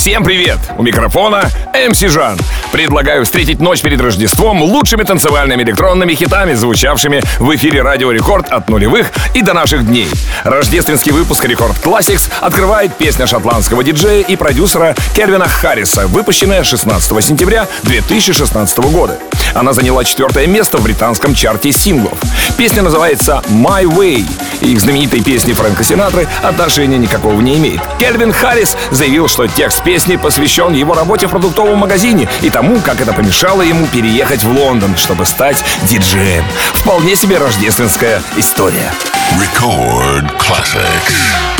Всем привет! У микрофона MC Жан. Предлагаю встретить ночь перед Рождеством лучшими танцевальными электронными хитами, звучавшими в эфире Радио Рекорд от нулевых и до наших дней. Рождественский выпуск Record Classics открывает песня шотландского диджея и продюсера Кельвина Харриса, выпущенная 16 сентября 2016 года. Она заняла четвертое место в британском чарте синглов. Песня называется «My Way», и к знаменитой песне Фрэнка Синатры отношения никакого не имеет. Кельвин Харрис заявил, что текст песни посвящен его работе в продуктовом магазине и тому, как это помешало ему переехать в Лондон, чтобы стать диджеем. Вполне себе рождественская история. Record Classics.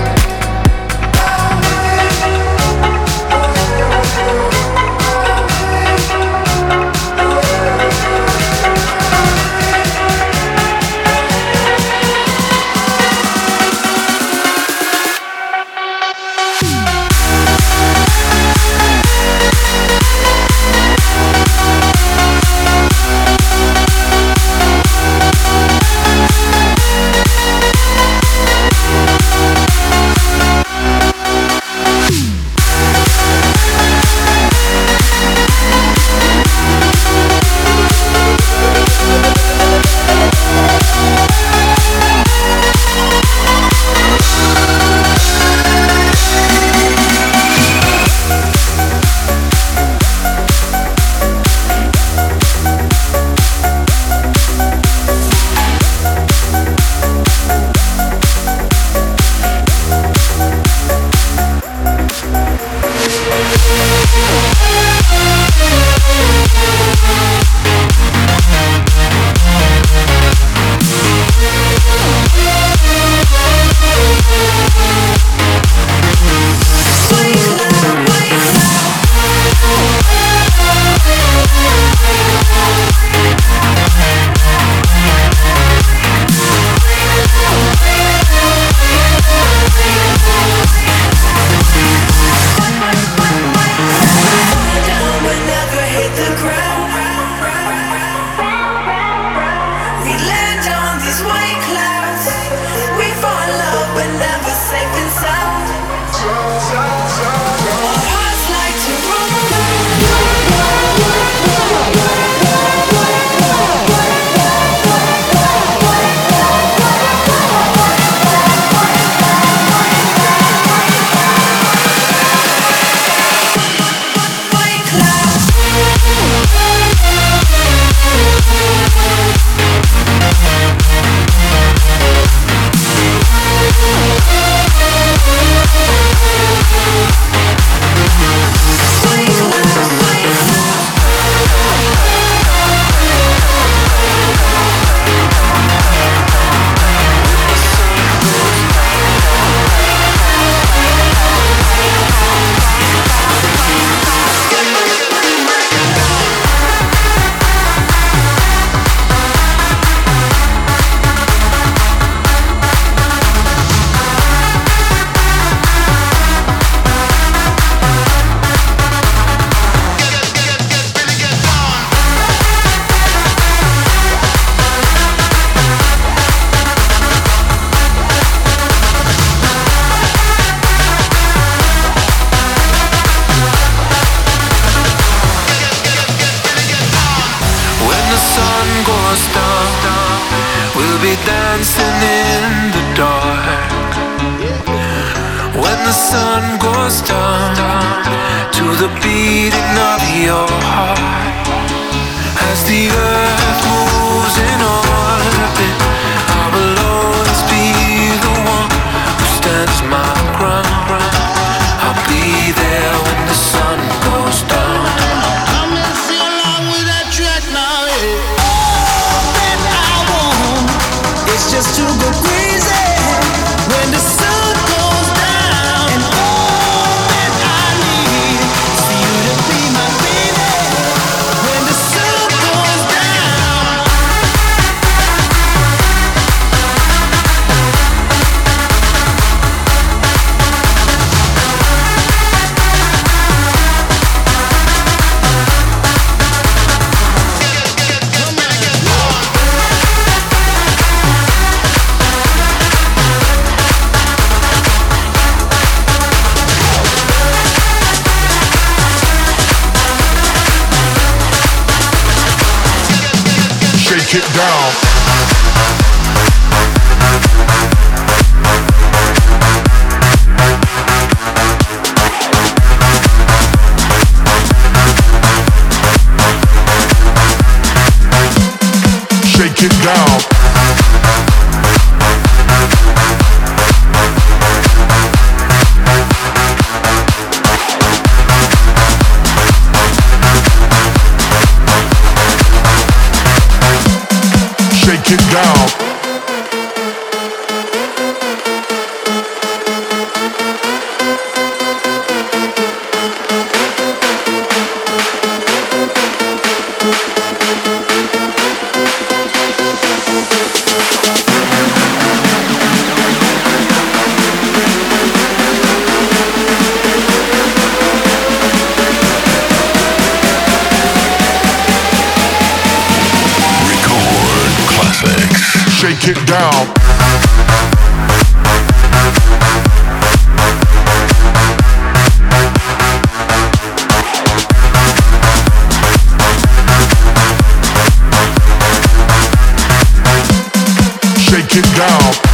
Shake it down.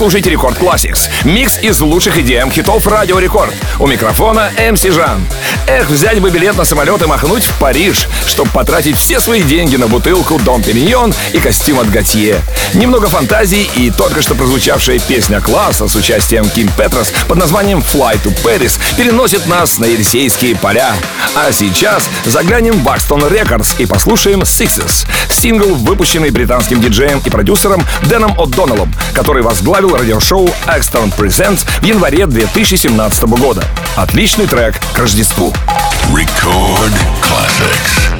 Вы слушаете Record Classics. Микс из лучших EDM хитов Радио Рекорд. У микрофона MC Жан. Эх, взять бы билет на самолет и махнуть в Париж, чтобы потратить все свои деньги на бутылку Dom Pérignon и костюм от Готье. Немного фантазий и только что прозвучавшая песня класса с участием Ким Петрас под названием Fly to Paris переносит нас на Елисейские поля. А сейчас заглянем в Axtone Records и послушаем Sixes. Сингл, выпущенный британским диджеем и продюсером Дэном О'Доннеллом, который возглавил радиошоу Axtone Presents в январе 2017 года. Отличный трек к Рождеству. Record classics.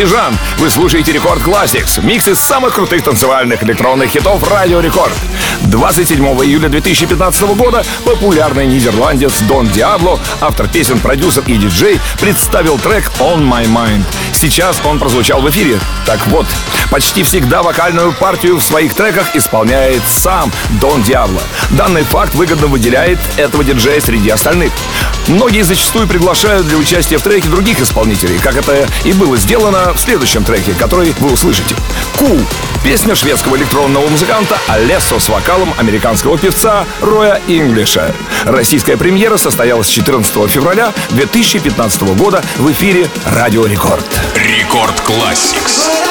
Микрофона MC Жан. Вы слушаете Record Classics, микс из самых крутых танцевальных электронных хитов Радио Рекорд. 27 июля 2015 года популярный нидерландец Дон Диабло, автор песен, продюсер и диджей, представил трек On My Mind. Сейчас он прозвучал в эфире. Так вот, почти всегда вокальную партию в своих треках исполняет сам Дон Диабло. Данный факт выгодно выделяет этого диджея среди остальных. Многие зачастую приглашают для участия в треке других исполнителей, как это и было сделано в следующем треке, который вы услышите. Cool. Песня шведского электронного музыканта Алессо с вокалом американского певца Роя Инглиша. Российская премьера состоялась 14 февраля 2015 года в эфире Радио Рекорд. Рекорд Classics.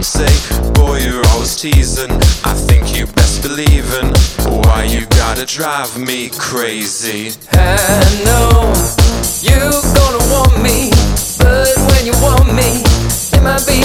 them say, Boy, you're always teasing. I think you best believe believing. Why you gotta drive me crazy? I know you're gonna want me, but when you want me, it might be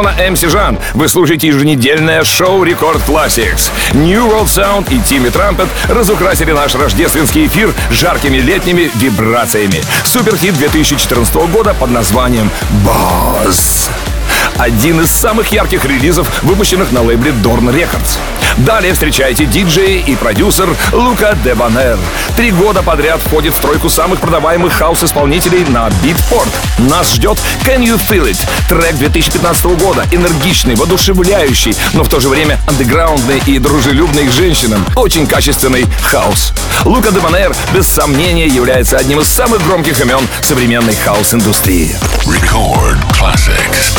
Дона МС Жан. Вы слушаете еженедельное шоу Рекорд Classics. New World Sound и Тимми Трампет разукрасили наш рождественский эфир жаркими летними вибрациями. Суперхит 2014 года под названием «Босс» один из самых ярких релизов, выпущенных на лейбле Dorn Records. Далее встречайте диджей и продюсер Лука Дебанер. Три года подряд входит в тройку самых продаваемых хаос-исполнителей на Beatport. Нас ждет Can You Feel It, трек 2015 года, энергичный, воодушевляющий, но в то же время андеграундный и дружелюбный к женщинам. Очень качественный хаос. Лука Дебанер, без сомнения, является одним из самых громких имен современной хаос-индустрии. Record classics.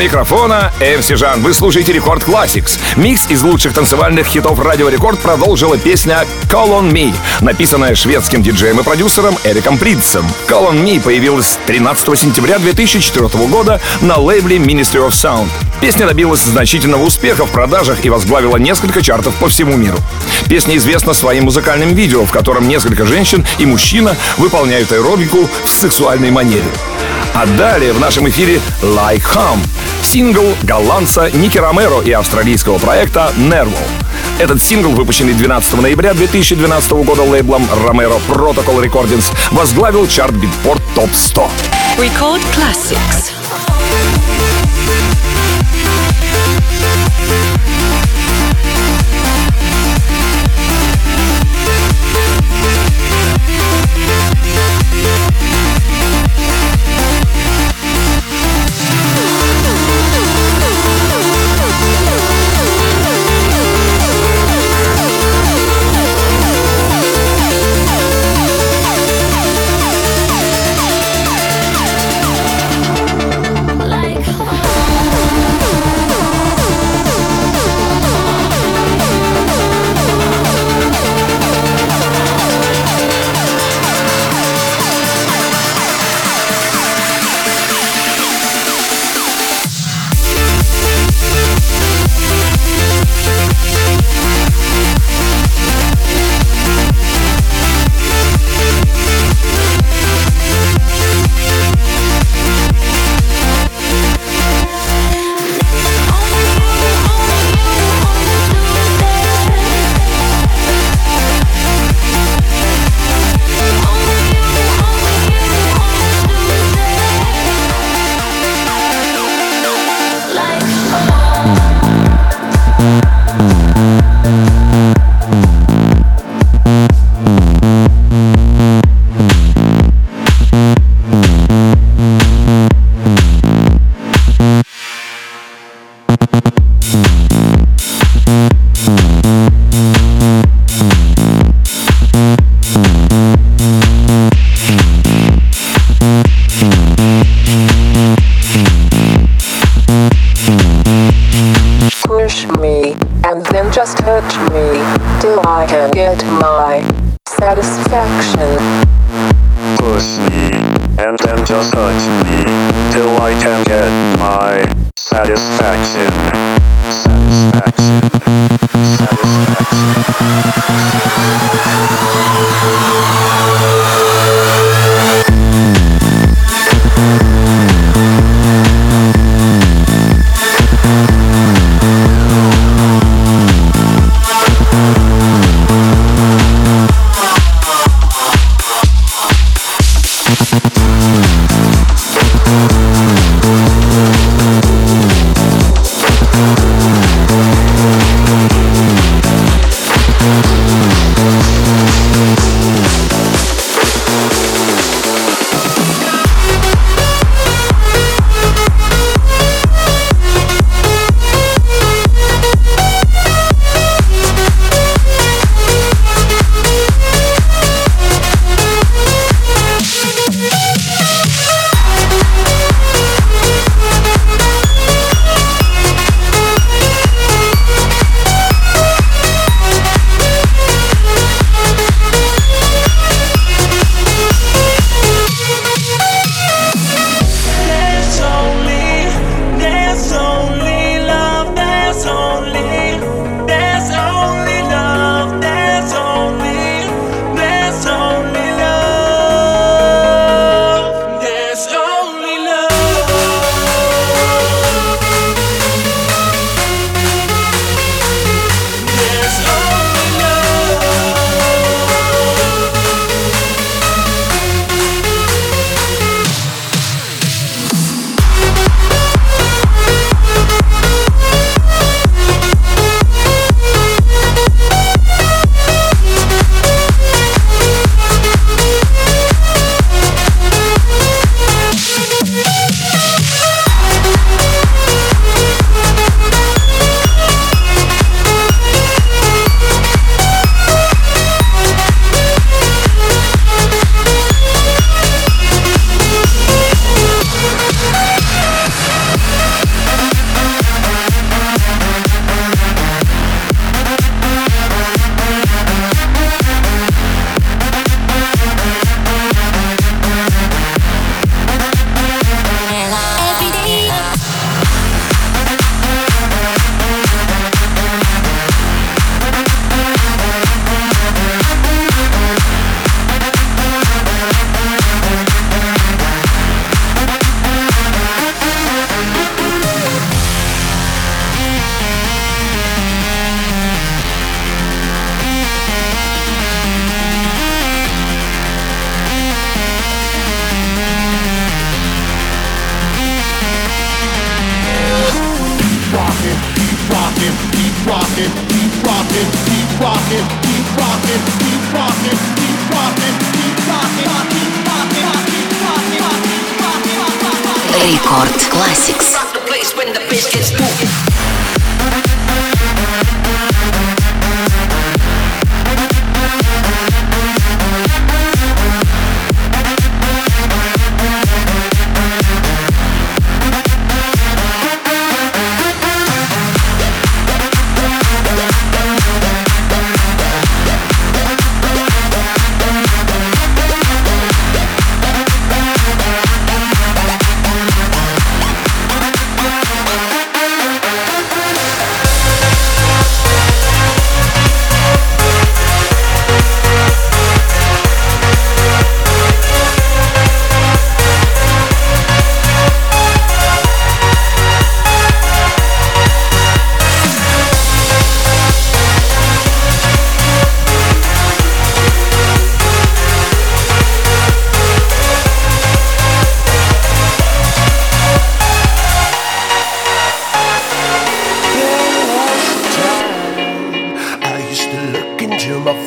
Микрофона MC Жан. Вы слушаете Record Classics. Микс из лучших танцевальных хитов Радио Рекорд продолжила песня Call on Me, написанная шведским диджеем и продюсером Эриком Придцем. Call on Me появилась 13 сентября 2004 года на лейбле Ministry of Sound. Песня добилась значительного успеха в продажах и возглавила несколько чартов по всему миру. Песня известна своим музыкальным видео, в котором несколько женщин и мужчина выполняют аэробику в сексуальной манере. А далее в нашем эфире Like Hum, сингл голландца Ники Ромеро и австралийского проекта Nervo. Этот сингл, выпущенный 12 ноября 2012 года лейблом Romero Protocol Recordings, возглавил чарт Beatport Top 100. Record classics.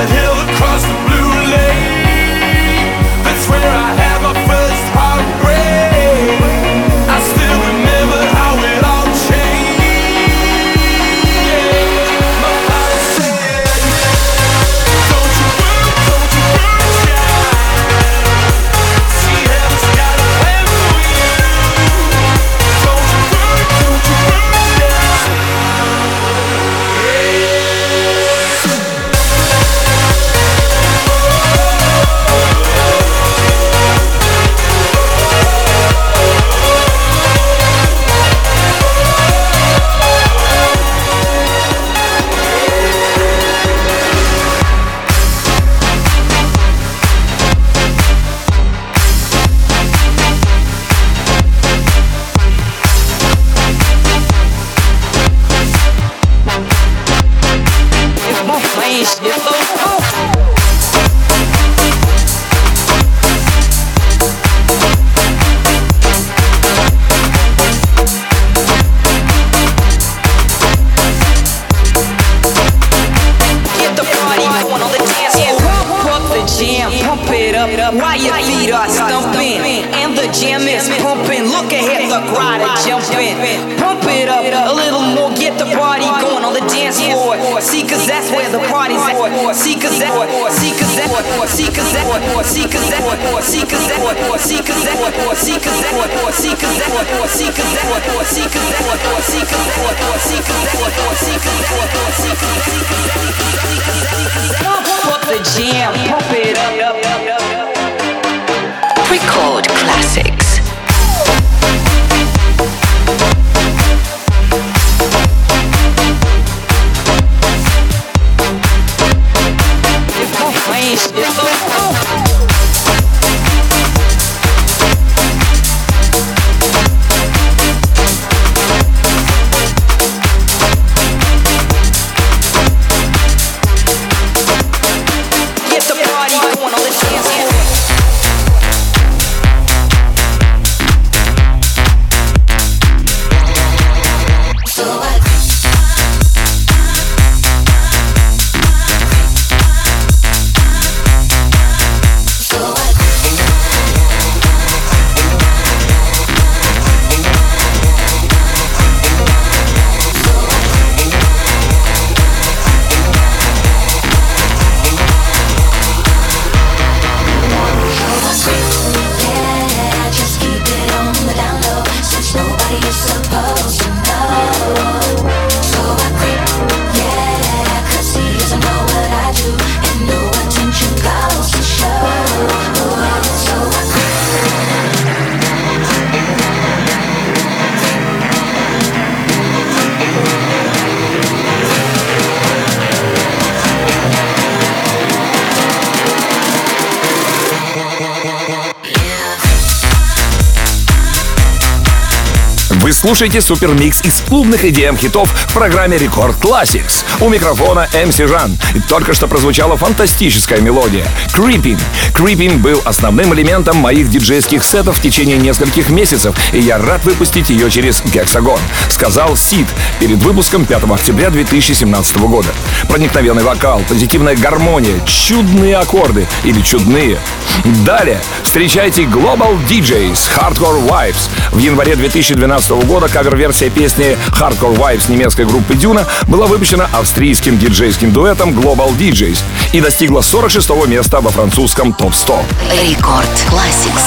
A hill across the blue lake. That's where I stumping, and the jam is pumping. Look ahead, the are jumping. Pump it up a little more, get the party going on the dance floor. See, cause that's where the party's at. See, cause that, see, cause that, see, cause that, see, cause that, see, cause that, see, cause that, see, cause that, see, cause that, see, cause that, see, cause that, see, cause that, see, cause that, Pump the jam, pump it up. Record classics. Вы слушаете супермикс из клубных EDM хитов в программе Рекорд Classics. У микрофона MC Жан. И только что прозвучала фантастическая мелодия Creeping. Creeping был основным элементом моих диджейских сетов в течение нескольких месяцев, и я рад выпустить ее через Гексагон, сказал Сид перед выпуском 5 октября 2017 года. Проникновенный вокал, позитивная гармония, чудные аккорды или чудные. Далее встречайте Global DJs Hardcore Vibes. В январе 2012 года кавер-версия песни Hardcore Vibes немецкой группы Дюна была выпущена австрийским диджейским дуэтом Global DJs и достигла 46 места во французском топ-100. Рекорд Classics.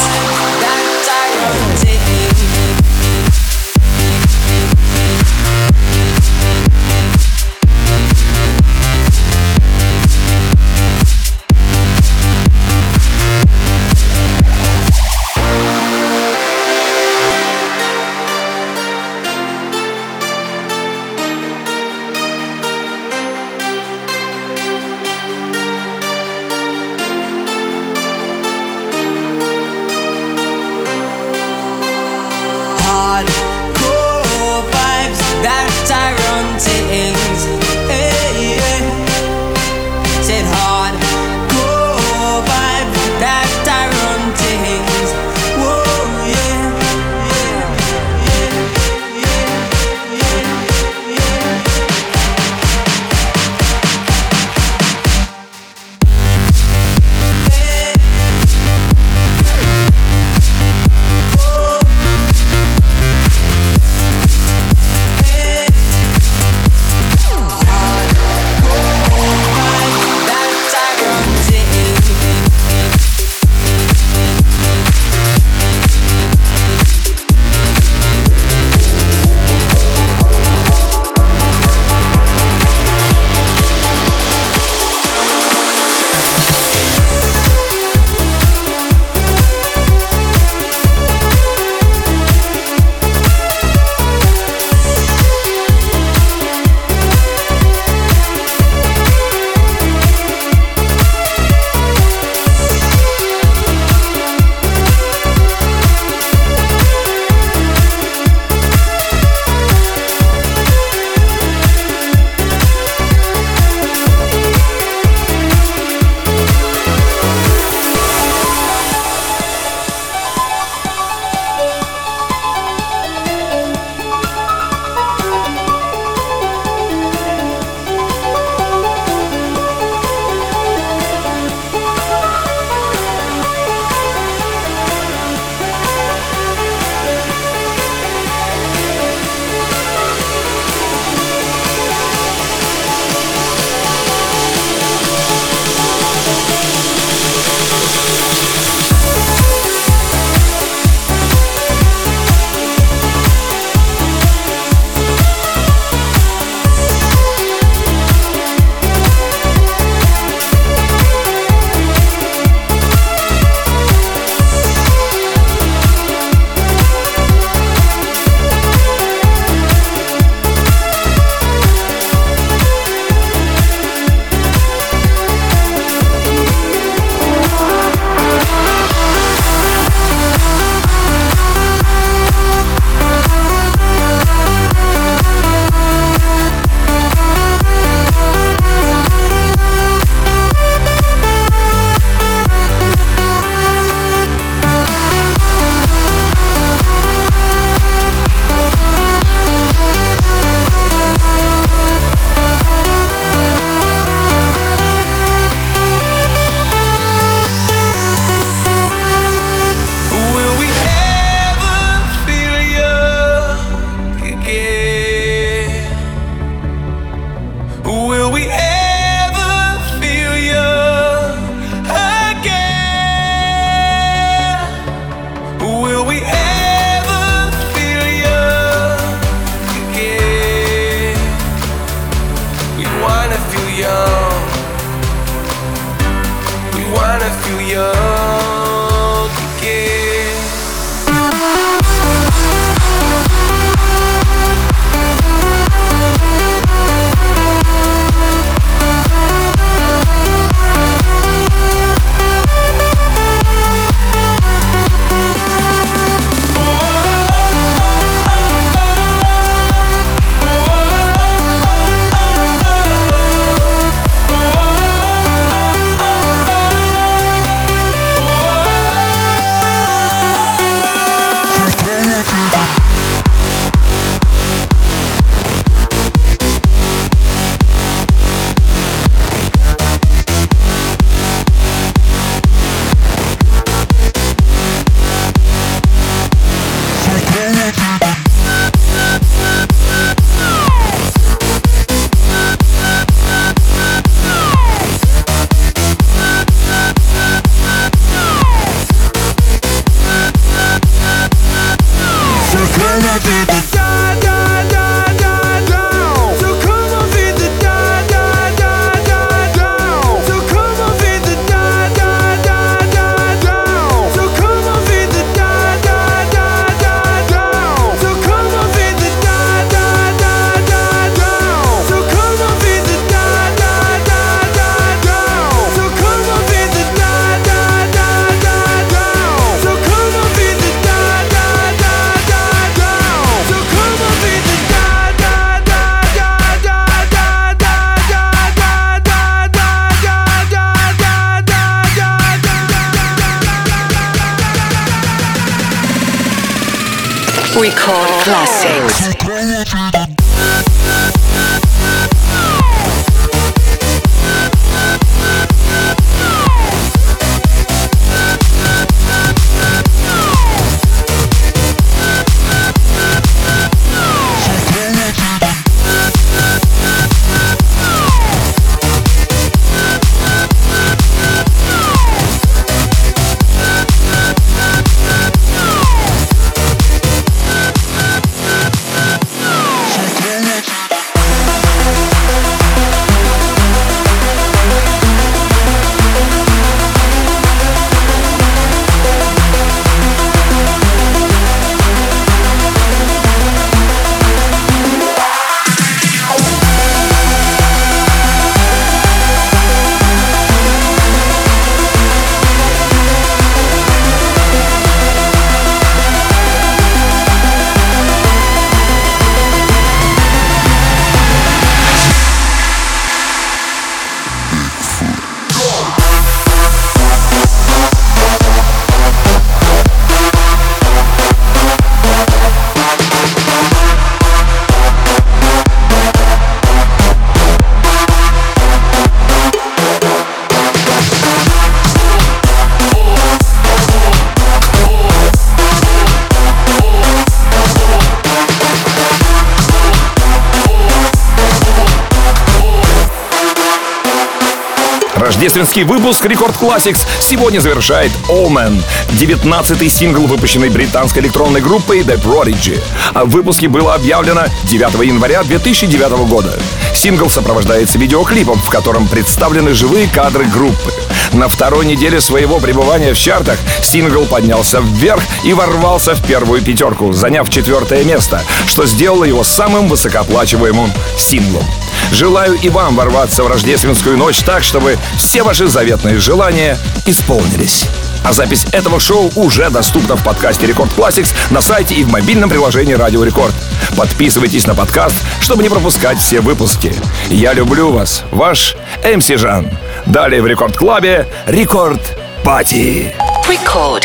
Рождественский выпуск Рекорд Classics сегодня завершает Omen, 19-й сингл, выпущенный британской электронной группой The Prodigy. О выпуске было объявлено 9 января 2009 года. Сингл сопровождается видеоклипом, в котором представлены живые кадры группы. На второй неделе своего пребывания в чартах сингл поднялся вверх и ворвался в первую пятерку, заняв четвертое место, что сделало его самым высокооплачиваемым синглом. Желаю и вам ворваться в рождественскую ночь так, чтобы все ваши заветные желания исполнились. А запись этого шоу уже доступна в подкасте Record Classics на сайте и в мобильном приложении Радио Рекорд. Подписывайтесь на подкаст, чтобы не пропускать все выпуски. Я люблю вас, ваш MC Жан. Далее в Record Club е Record Party. Record